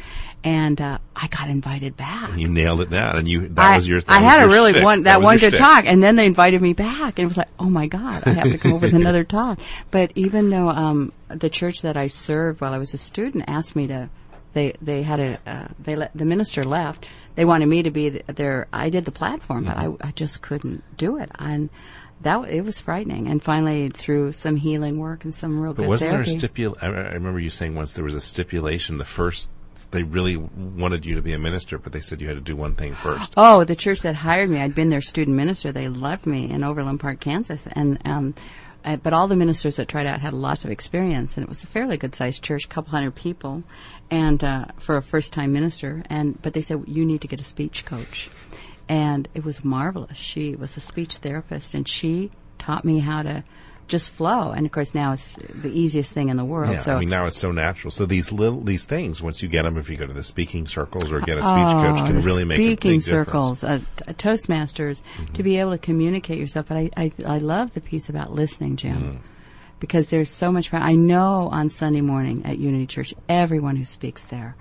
and uh, I got invited back. And You nailed it down, and you that I, was your. That I was had your a really shtick. one that, was one good shtick. talk, and then they invited me back, and it was like, oh my god, I have to come up with (laughs) another talk. But even though um, the church that I served while I was a student asked me to, they they had a uh, they let the minister left. They wanted me to be th- their. I did the platform, but I, I just couldn't do it, and that it was frightening. And finally, through some healing work and some real But good wasn't therapy, there a stipul? I, I remember you saying once there was a stipulation. The first, they really wanted you to be a minister, but they said you had to do one thing first. (gasps) Oh, the church that hired me, I'd been their student minister. They loved me in Overland Park, Kansas, and um, uh, but all the ministers that tried out had lots of experience, and it was a fairly good sized church, a couple hundred people, and uh, for a first time minister. And but they said you need to get a speech coach, and it was marvelous. She was a speech therapist, and she taught me how to just flow. And of course, now it's the easiest thing in the world. Yeah, so I mean now it's so natural. So these little these things, once you get them, if you go to the speaking circles or get a speech Oh, coach, can really make a speaking big circles, difference. uh, t- Toastmasters, Mm-hmm. to be able to communicate yourself. But I, I, I love the piece about listening, Jim, Mm. because there's so much. I know on Sunday morning at Unity Church, everyone who speaks there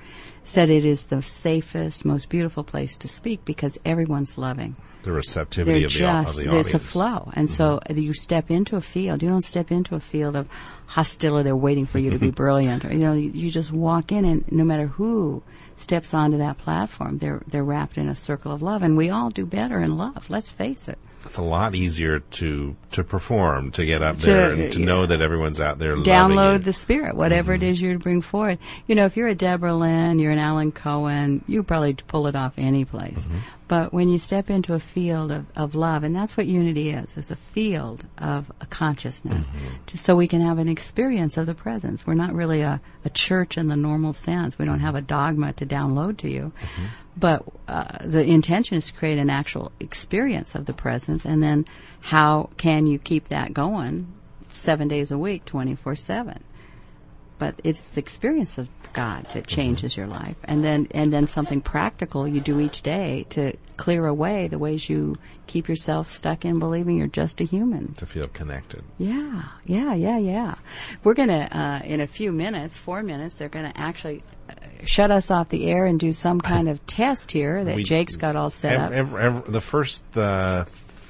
said it is the safest, most beautiful place to speak because everyone's loving. The receptivity They're of the, of just the there's a flow, and so mm-hmm. you step into a field. You don't step into a field of hostility. They're waiting for you to be (laughs) brilliant, or you know, you, you just walk in, and no matter who steps onto that platform, they're they're wrapped in a circle of love, and we all do better in love. Let's face it. It's a lot easier to to perform, to get up To- there, and to know that everyone's out there. loving Download the spirit, whatever it mm-hmm. is you bring forward. You know, if you're a Deborah Lynn, you're an Alan Cohen, you probably pull it off any place. Mm-hmm. But when you step into a field of, of love, and that's what unity is, is a field of a consciousness, to, so we can have an experience of the presence. We're not really a, a church in the normal sense. We don't have a dogma to download to you. But uh, the intention is to create an actual experience of the presence, and then how can you keep that going seven days a week, 24 7? But it's the experience of God that changes your life, and then and then something practical you do each day to clear away the ways you keep yourself stuck in believing you're just a human. to feel connected. Yeah, yeah, yeah, yeah. We're gonna uh, in a few minutes, four minutes, they're gonna actually uh, shut us off the air and do some kind of (laughs) test here that We- Jake's got all set up. Ev- ev- ev- the first uh,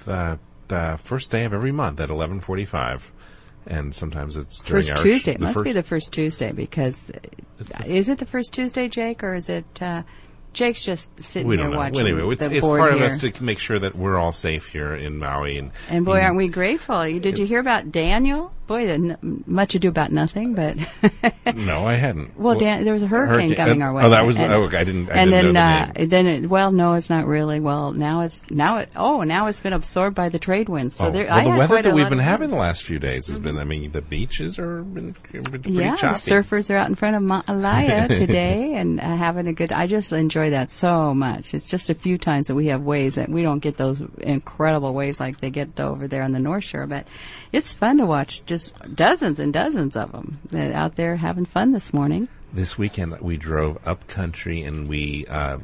th- uh, first day of every month at eleven forty five, and sometimes it's during First our sh- Tuesday. It must be the first Tuesday because uh, is it the first Tuesday, Jake, or is it? Uh, Jake's just sitting we don't know. watching Anyway, it's, the it's part of us to make sure that we're all safe here in Maui. And And boy, and- aren't we grateful? You- Did you hear about Daniel? Boy, the n- much ado about nothing, but (laughs) No, I hadn't. well, Dan, there was a hurricane, coming uh, our way. Oh, that was. and, oh, okay, I didn't. I and didn't then, know uh, the name. then, it, well, no, it's not really. Well, now it's now it. Oh, now it's been absorbed by the trade winds. So oh, there, well, I the weather that we've been having the last few days has been. I mean, the beaches are been, been pretty Yeah, the choppy. surfers are out in front of Maalaea (laughs) today and uh, having a good. I just enjoy that so much. It's just a few times that we have waves that we don't get those incredible waves like they get over there on the North Shore, but it's fun to watch. Just dozens and dozens of them out there having fun this morning. This weekend we drove up country and we uh,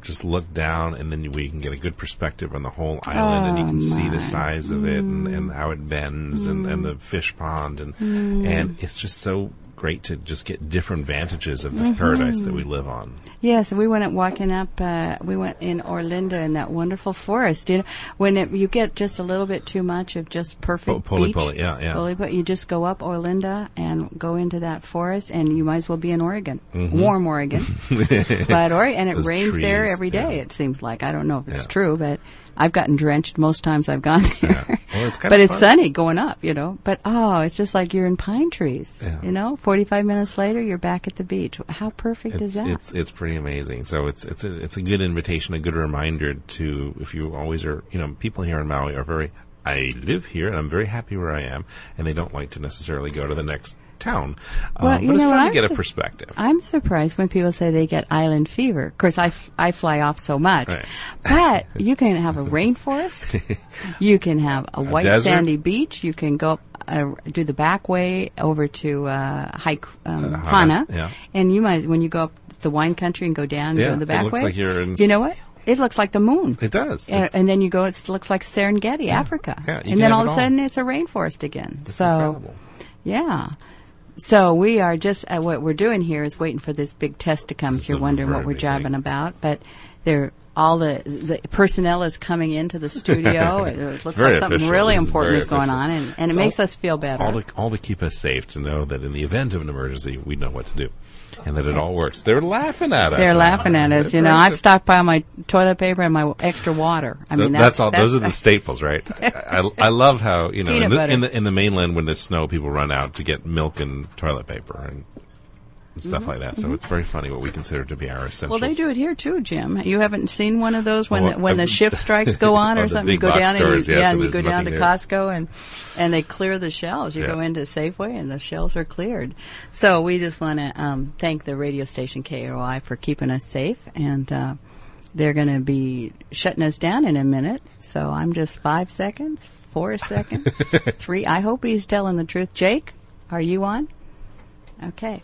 just looked down, and then we can get a good perspective on the whole island, and you Oh, can see the size of it and, and mm. how it bends, and, and the mm. fish pond, and mm. and it's just so great to just get different vantages of this paradise that we live on. Yes, we went walking up. Uh, we went in Olinda in that wonderful forest. You know, when it, you get just a little bit too much of just perfect Po- Poli beach, yeah, yeah. Poli Poli, you just go up Olinda and go into that forest, and you might as well be in Oregon, Mm-hmm. warm Oregon, (laughs) but Oregon, and it Those rains there every day. yeah. It seems like I don't know if it's Yeah. true, but I've gotten drenched most times I've gone (laughs) there. Yeah. Well, it's but it's sunny going up, you know. But oh, it's just like you're in pine trees. Yeah. You know, forty-five minutes later, you're back at the beach. How perfect is that? it's it's pretty amazing. So it's it's a it's a good invitation, a good reminder to if you always are you know people here in Maui are very I live here and I'm very happy where I am, and they don't like to necessarily go to the next town. Well, um, you but it's know fun to get a perspective. I'm surprised when people say they get island fever. Of course, I, f- I fly off so much. Right. But you can have a rainforest. (laughs) you can have a white desert. sandy beach. You can go up, uh, do the back way over to uh, hike um, Uh, Hana. Yeah. And you might, when you go up the wine country and go down Yeah, go the it back looks way. like you're in you know what? It looks like the moon. It does. And, and then you go, it looks like Serengeti, Africa. Yeah, you can and then all of a all. sudden it's a rainforest again. It's so, incredible. yeah. So we are just uh, what we're doing here is waiting for this big test to come. If you're wondering what we're thing. about, but they're all the the personnel is coming into the studio. (laughs) it looks like something official. really This important very is going official. on, and, and it So makes us feel better. all to all to keep us safe to know that in the event of an emergency we know what to do and that it all works. They're laughing at us. they're laughing at us. You know, I've stockpiled my toilet paper and my extra water. I mean, Th- that's, that's all. those are the staples, right? (laughs) I, I love how you know in the, in the in the mainland when there's snow, people run out to get milk and toilet paper and stuff like that. So it's very funny what we consider to be our essentials. Mm-hmm. Well, they do it here too, Jim. You haven't seen one of those when Oh, the, when the (laughs) I've- shift strikes go on (laughs) Oh, or something. You go down stores, and you, yes, yeah, and and you go down to there. Costco and and they clear the shelves. You Yeah. go into Safeway and the shelves are cleared. So we just want to um, thank the radio station KAOI for keeping us safe and. Uh, they're going to be shutting us down in a minute. So I'm just five seconds, four (laughs) seconds, three. I hope he's telling the truth. Jake, are you on? Okay.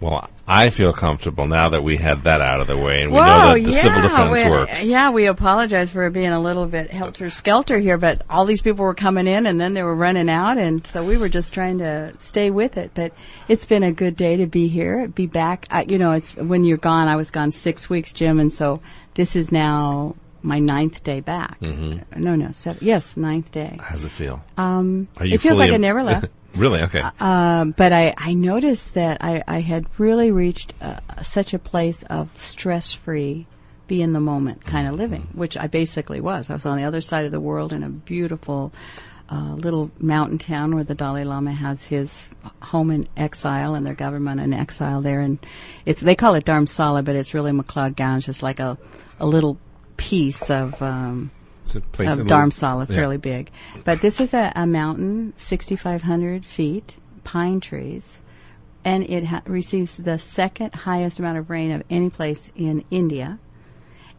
Well, I feel comfortable now that we had that out of the way, and we Whoa, know that the yeah, civil defense we, works. Yeah, we apologize for being a little bit helter skelter here, but all these people were coming in and then they were running out, and so we were just trying to stay with it. But it's been a good day to be here, be back. I, you know, it's when you're gone. I was gone six weeks, Jim, and so this is now my ninth day back. Mm-hmm. No, no, seven, yes, ninth day. How's it feel? Um, it feels like I im- never left. (laughs) really? Okay. Um, but I, I noticed that I, I had really reached uh, such a place of stress free, be in the moment kind of living, which I basically was. I was on the other side of the world in a beautiful uh, little mountain town where the Dalai Lama has his home in exile and their government in exile there. And it's they call it Dharamsala, but it's really McLeod Ganj, just like a, a little piece of. Um, it's a place of Dharamsala, yeah. fairly big. But this is a, a mountain, 6,500 feet, pine trees, and it ha- receives the second highest amount of rain of any place in India.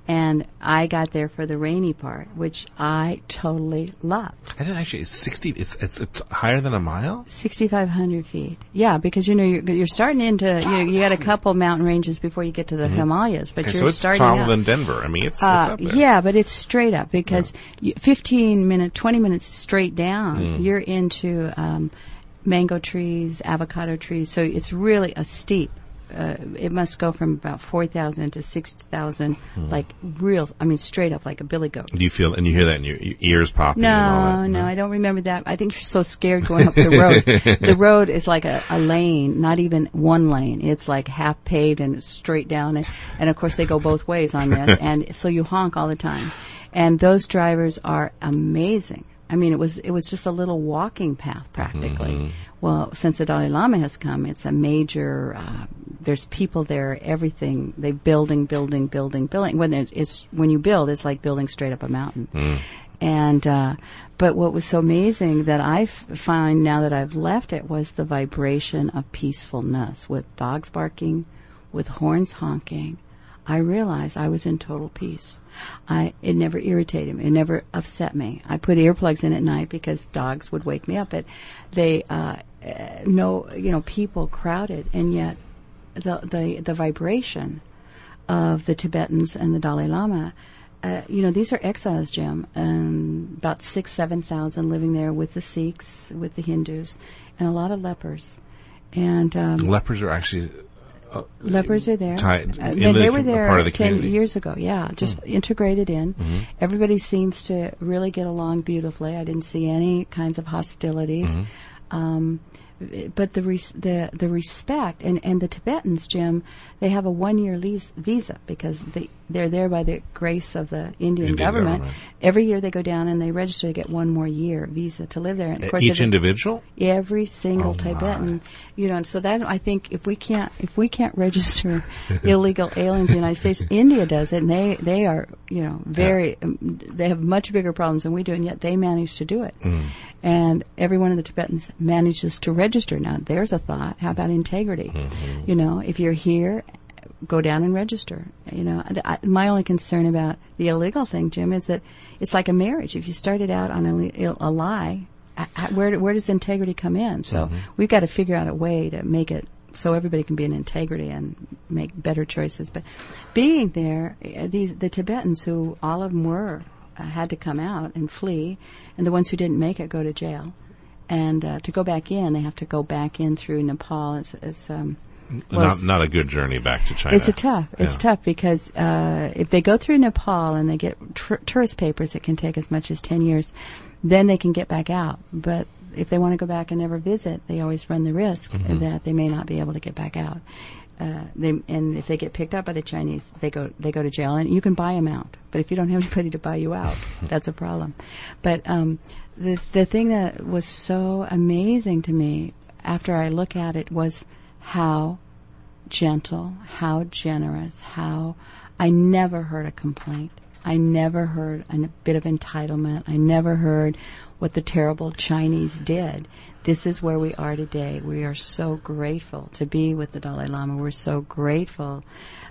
And I got there for the rainy part, which I totally loved. I didn't actually. It's sixty. It's it's it's higher than a mile. 6,500 feet. Yeah, because you know you're, you're starting into you know you got a couple mountain ranges before you get to the Himalayas, but Mm-hmm. Okay, you're so it's starting taller than Denver. I mean, it's, it's Uh, up there. yeah, but it's straight up because you, 15 minutes, 20 minutes straight down, Mm. you're into um, mango trees, avocado trees. So it's really a steep. Uh, it must go from about 4,000 to 6,000, Mm. like real, I mean, straight up like a billy goat. Do you feel and you hear that in your, ears popping? and all No, that? no, I don't remember that. I think you're so scared going up the road. (laughs) the road is like a, a lane, not even one lane. It's like half paved and it's straight down. And, and of course, they go both ways on this. (laughs) and so you honk all the time. And those drivers are amazing. I mean, it was it was just a little walking path practically. Well, since the Dalai Lama has come, it's a major. Uh, there's people there. Everything they building, building, building, building. When it's, it's when you build, it's like building straight up a mountain. And uh, but what was so amazing that I f- find now that I've left it was the vibration of peacefulness with dogs barking, with horns honking. I realized I was in total peace. I it never irritated me. It never upset me. I put earplugs in at night because dogs would wake me up. But they uh, uh, no you know people crowded, and yet the the the vibration of the Tibetans and the Dalai Lama uh, you know, these are exiles, Jim, and about six, seven thousand living there with the Sikhs, with the Hindus, and a lot of lepers. And um, Lepers are actually lepers are there. Uh, the they were there part of the ten community. Years ago. Yeah, just integrated in. Everybody seems to really get along beautifully. I didn't see any kinds of hostilities. Mm-hmm. Um, but the res- the the respect and, and the Tibetans, Jim, they have a one year lease visa because they they're there by the grace of the Indian, Indian government. government. Every year they go down and they register to get one more year visa to live there. And of course, each individual. every single Oh, Tibetan, you know, and so that I think if we can't if we can't register (laughs) illegal aliens in the United States, (laughs) India does it, and they they are you know very um, they have much bigger problems than we do, and yet they manage to do it. Mm. And every one of the Tibetans manages to register. Now, there's a thought. How about integrity? Mm-hmm. You know, if you're here, go down and register. You know, I, my only concern about the illegal thing, Jim, is that it's like a marriage. If you started out on a, a lie, I- I- where where does integrity come in? So we've got to figure out a way to make it so everybody can be in integrity and make better choices. But being there, uh, these the Tibetans who all of them were uh, had to come out and flee, and the ones who didn't make it go to jail. And uh, to go back in, they have to go back in through Nepal. It's, it's um, well, not not a good journey back to China. it's a tough. It's Yeah. tough because uh, if they go through Nepal and they get tr- tourist papers, it can take as much as ten years. Then they can get back out. But if they want to go back and never visit, they always run the risk Mm-hmm. that they may not be able to get back out. Uh, they, and if they get picked up by the Chinese, they go they go to jail, and you can buy them out. But if you don't have (laughs) anybody to buy you out, (laughs) that's a problem. But um, the the thing that was so amazing to me after I look at it was how gentle, how generous, how I never heard a complaint. I never heard a bit of entitlement. I never heard what the terrible Chinese did. This is where we are today. We are so grateful to be with the Dalai Lama. We're so grateful.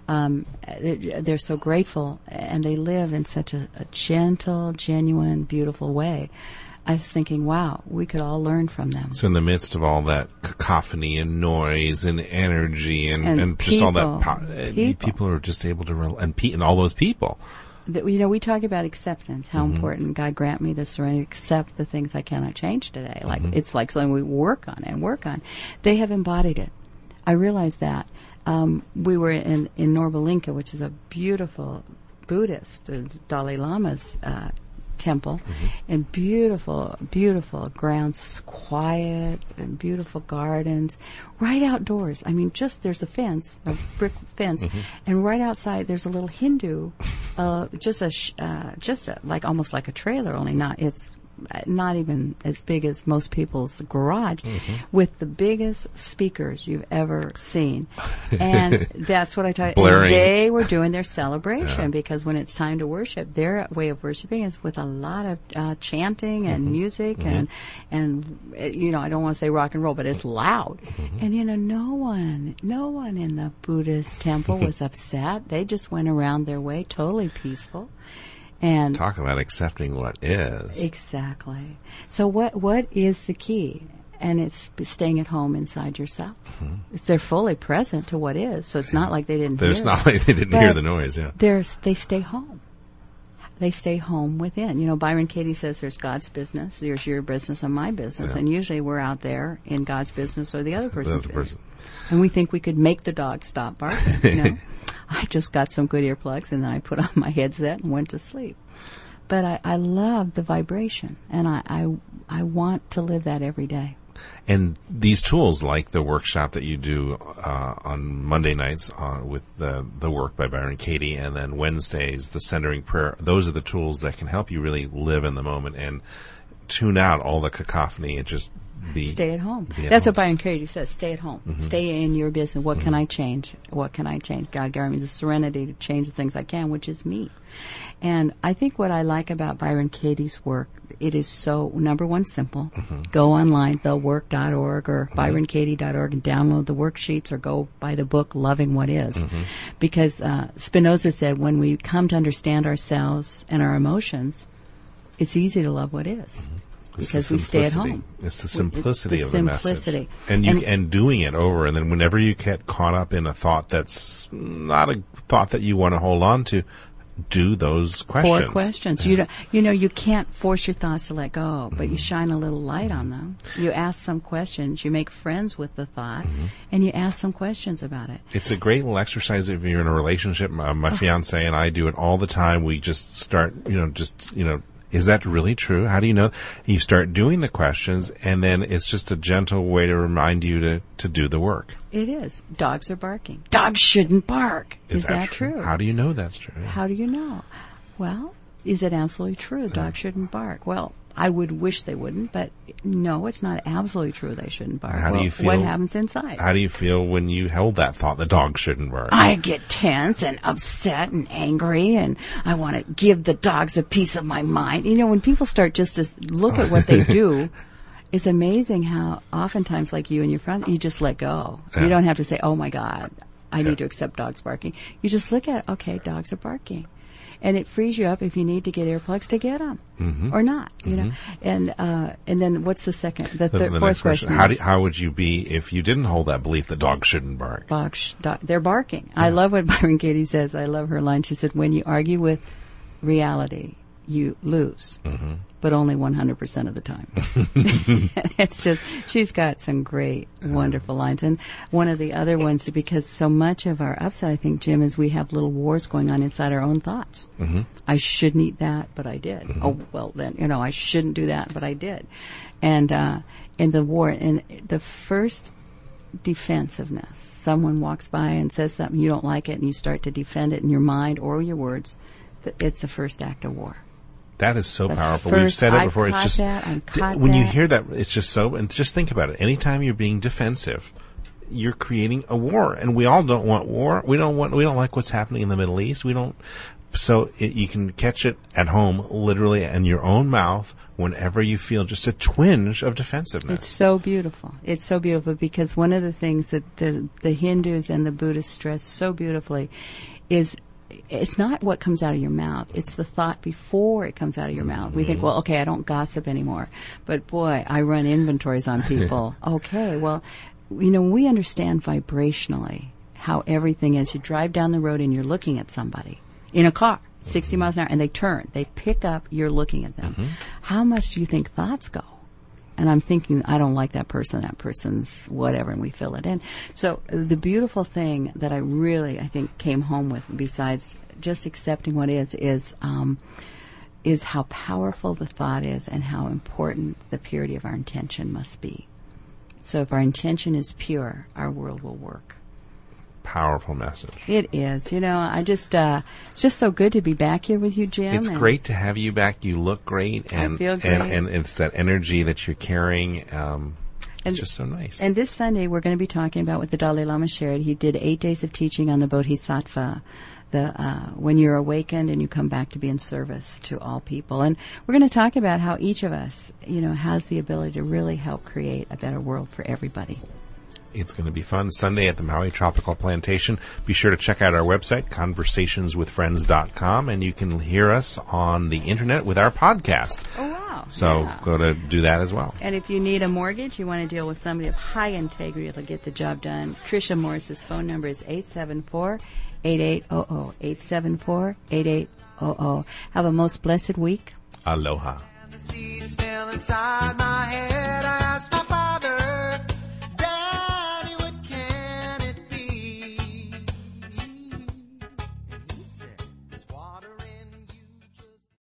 Um, they're, so grateful, and they live in such a, a gentle, genuine, beautiful way. I was thinking, wow, we could all learn from them. So in the midst of all that cacophony and noise and energy and, And and, just all that, po- uh, People. people are just able to rel- and pe- and all those people. that, you know, we talk about acceptance, how Mm-hmm. important God grant me the serenity to accept the things I cannot change today. Like Mm-hmm. it's like something we work on and work on. They have embodied it. I realize that. Um, we were in in Norbulingka, which is a beautiful Buddhist uh, Dalai Lama's uh, temple, Mm-hmm. and beautiful, beautiful grounds, quiet and beautiful gardens, right outdoors. I mean, just there's a fence, a brick fence, Mm-hmm. and right outside there's a little Hindu, uh, just a, sh- uh, just a, like almost like a trailer, only not it's not even as big as most people's garage, Mm-hmm. with the biggest speakers you've ever seen, (laughs) and that's what I tell you. Blaring. They were doing their celebration because when it's time to worship, their way of worshiping is with a lot of uh, chanting and Mm-hmm. music and and uh, you know I don't want to say rock and roll, but it's loud. Mm-hmm. And you know, no one, no one in the Buddhist temple was (laughs) upset. They just went around their way, totally peaceful. And Talk about accepting what is. Exactly. So what what is the key? And it's staying at home inside yourself. Mm-hmm. It's, they're fully present to what is, so it's not like they didn't. There's hear not it. like they didn't hear the noise. Yeah. There's they stay home. They stay home within. You know, Byron Katie says there's God's business, there's your business and my business, Yeah. and usually we're out there in God's business or the other person's the other business. person. And we think we could make the dog stop barking. You (laughs) know, I just got some good earplugs and then I put on my headset and went to sleep. But I, I love the vibration, and I, I I want to live that every day. And these tools, like the workshop that you do uh, on Monday nights uh, with the the work by Byron Katie, and then Wednesdays the centering prayer. Those are the tools that can help you really live in the moment and tune out all the cacophony and just be Stay at home. be at That's home. what Byron Katie says. Stay at home. Mm-hmm. Stay in your business. What can mm-hmm. I change? What can I change? God gave me the serenity to change the things I can, which is me. And I think what I like about Byron Katie's work, it is so number one simple. Mm-hmm. Go online, thework.org or byronkatie.org and download the worksheets or go buy the book Loving What Is. Because uh, Spinoza said when we come to understand ourselves and our emotions, it's easy to love what is. It's Because we stay at home. It's the simplicity the of the message, and you And- and doing it over, and then whenever you get caught up in a thought that's not a thought that you want to hold on to, do those questions. Four questions. You don't, you know you can't force your thoughts to let go, but you mm-hmm. shine a little light on them. You ask some questions. You make friends with the thought, mm-hmm. and you ask some questions about it. It's a great little exercise if you're in a relationship. My, my oh. fiance and I do it all the time. We just start, you know, just you know, is that really true? How do you know? You start doing the questions, and then it's just a gentle way to remind you to to do the work. It is. Dogs are barking. Dogs shouldn't bark. Is, that, true? How do you know that's true? How do you know? Well, is it absolutely true? Dogs shouldn't bark. Well, I would wish they wouldn't, but no, it's not absolutely true they shouldn't bark. How do you feel- What happens inside? How do you feel when you held that thought? The dog shouldn't bark. I get tense and upset and angry, and I want to give the dogs a piece of my mind. You know, when people start just to look at what they (laughs) do, it's amazing how oftentimes, like you and your friend, you just let go. Yeah. You don't have to say, "Oh my God, I Yeah. need to accept dogs barking." You just look at, okay, dogs are barking. And it frees you up if you need to get earplugs to get them, Mm-hmm. or not, you know. And uh, and then what's the second, the, third, the fourth question: question? How, do, how would you be if you didn't hold that belief that dogs shouldn't bark? Box, do- they're barking. I love what (laughs) Byron Katie says. I love her line. She said, "When you argue with reality, you lose, but only 100% of the time." (laughs) (laughs) it's just she's got some great, wonderful lines. And one of the other ones, because so much of our upset, I think, Jim, is we have little wars going on inside our own thoughts. I shouldn't eat that, but I did. Oh well, then you know I shouldn't do that, but I did. And uh, in the war, and the first defensiveness. Someone walks by and says something you don't like it, and you start to defend it in your mind or your words. It's the first act of war. That is so The powerful. We've said it I before. It's just that, I d- caught when you hear that, it's just so. And just think about it. Anytime you're being defensive, you're creating a war, and we all don't want war. We don't want. We don't like what's happening in the Middle East. We don't. So it, you can catch it at home, literally in your own mouth, whenever you feel just a twinge of defensiveness. It's so beautiful. It's so beautiful because one of the things that the the Hindus and the Buddhists stress so beautifully is it's not what comes out of your mouth. It's the thought before it comes out of your mouth. We think, mm-hmm. well, okay, I don't gossip anymore. But boy, I run inventories on (laughs) people. okay, well, you know, we understand vibrationally how everything is. You drive down the road and you're looking at somebody in a car, 60 miles an hour, and they turn. They pick up, you're looking at them. Mm-hmm. How much do you think thoughts go? And I'm thinking, I don't like that person, that person's whatever, and we fill it in. So the beautiful thing that I really, I think, came home with, besides just accepting what is, is, um, is how powerful the thought is and how important the purity of our intention must be. So if our intention is pure, our world will work. Powerful message. It is. You know, I just, uh, it's just so good to be back here with you, Jim. It's great to have you back. You look great, I and feel and and it's that energy that you're carrying. Um, And- it's just so nice. And this Sunday, we're going to be talking about what the Dalai Lama shared. He did eight days of teaching on the Bodhisattva, the uh, when you're awakened and you come back to be in service to all people. And we're going to talk about how each of us, you know, has the ability to really help create a better world for everybody. It's going to be fun Sunday at the Maui Tropical Plantation. Be sure to check out our website, conversationswithfriends.com, and you can hear us on the internet with our podcast. Oh wow! So go to do that as well. And if you need a mortgage, you want to deal with somebody of high integrity that'll get the job done. Trisha Morris's phone number is 874 8800. 874 8800. Have a most blessed week. Aloha.